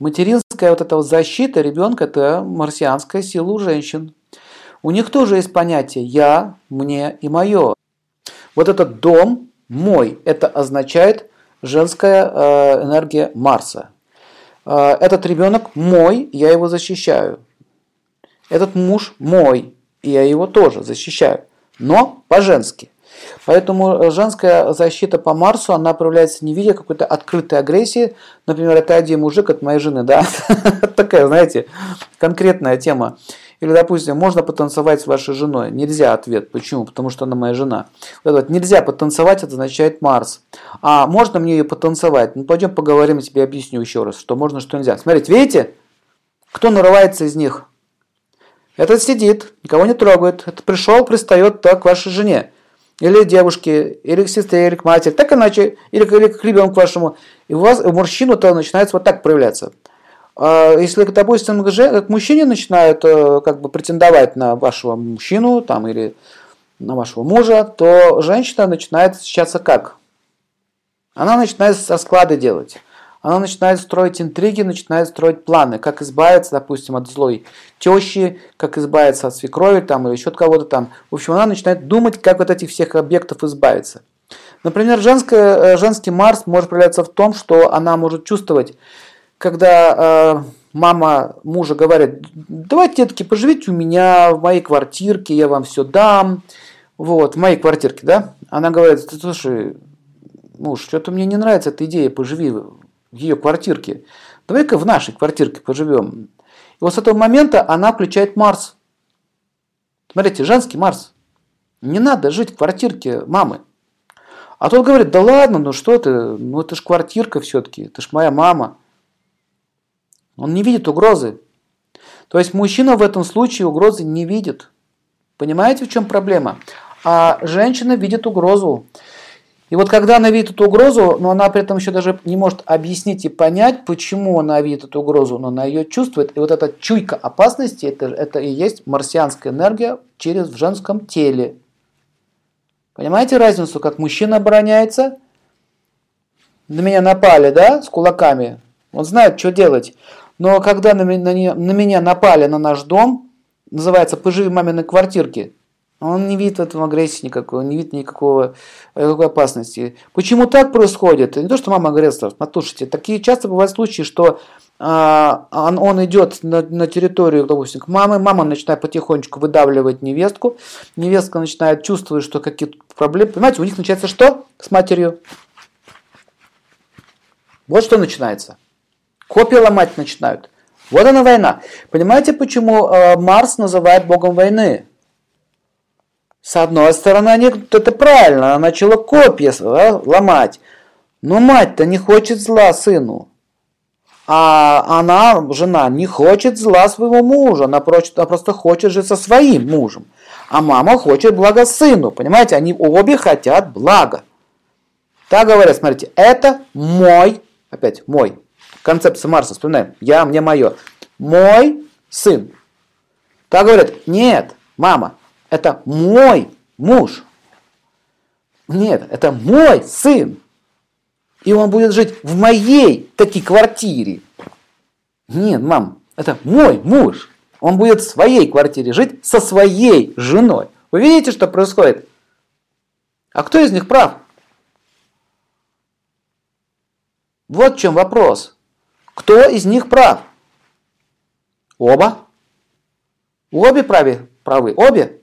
Материнская вот эта вот защита ребенка – это марсианская сила у женщин. У них тоже есть понятие «я», «мне» и «моё». Вот этот дом мой, это означает женская э, энергия Марса. Э, этот ребенок мой, я его защищаю. Этот муж мой, и я его тоже защищаю. Но по-женски. Поэтому женская защита по Марсу, она проявляется не в виде какой-то открытой агрессии. Например, это один мужик от моей жены, да? Такая, знаете, конкретная тема. Или, допустим, можно потанцевать с вашей женой. Нельзя ответ. Почему? Потому что она моя жена. Вот, вот, нельзя потанцевать, это означает Марс. А можно мне ее потанцевать? Ну, пойдем поговорим, я тебе объясню еще раз, что можно, что нельзя. Смотрите, видите? Кто нарывается из них? Этот сидит, никого не трогает. Это пришел, пристает так к вашей жене. Или девушке, или к сестре, или к матери. Так иначе, или, или к ребенку вашему. И у вас, у мужчину-то начинается вот так проявляться. А если, допустим, к мужчине начинают э, как бы претендовать на вашего мужчину там, или на вашего мужа, то женщина начинает защищаться как? Она начинает со склады делать. Она начинает строить интриги, начинает строить планы, как избавиться, допустим, от злой тещи, как избавиться от свекрови там, или еще от кого-то там. В общем, она начинает думать, как от этих всех объектов избавиться. Например, женская, э, женский Марс может проявляться в том, что она может чувствовать, когда э, мама мужа говорит, давайте, детки, поживите у меня в моей квартирке, я вам все дам. Вот, в моей квартирке, да? Она говорит, слушай, муж, что-то мне не нравится эта идея, поживи в ее квартирке. Давай-ка в нашей квартирке поживем. И вот с этого момента она включает Марс. Смотрите, женский Марс. Не надо жить в квартирке мамы. А тот говорит, да ладно, ну что ты, ну это ж квартирка все-таки, это ж моя мама. Он не видит угрозы. То есть мужчина в этом случае угрозы не видит. Понимаете, в чем проблема? А женщина видит угрозу. И вот когда она видит эту угрозу, но она при этом еще даже не может объяснить и понять, почему она видит эту угрозу, но она ее чувствует. И вот эта чуйка опасности, это, это и есть марсианская энергия через в женском теле. Понимаете разницу, как мужчина обороняется? На меня напали, да, с кулаками. Он знает, что делать. Но когда на меня, на меня напали на наш дом, называется «Поживи маминой квартирки», он не видит в этом агрессии никакой, он не видит никакого, никакой опасности. Почему так происходит? Не то, что мама агрессор. Послушайте, такие часто бывают случаи, что а, он, он идет на, на территорию, допустим, к маме, мама начинает потихонечку выдавливать невестку, невестка начинает чувствовать, что какие-то проблемы. Понимаете, у них начинается что с матерью? Вот что начинается. Копии ломать начинают. Вот она война. Понимаете, почему э, Марс называет богом войны? С одной стороны, они, это правильно, она начала копья ломать. Но мать-то не хочет зла сыну. А она, жена, не хочет зла своего мужа. Она, она просто хочет жить со своим мужем. А мама хочет блага сыну. Понимаете, они обе хотят блага. Так говорят, смотрите, это мой, опять мой, концепция Марса, вспоминаем, я, мне, мое. Мой сын. Так говорят, нет, мама, это мой муж. Нет, это мой сын. И он будет жить в моей таки квартире. Нет, мам, это мой муж. Он будет в своей квартире жить со своей женой. Вы видите, что происходит? А кто из них прав? Вот в чем вопрос. Кто из них прав? Оба. Обе правы. правы. Обе.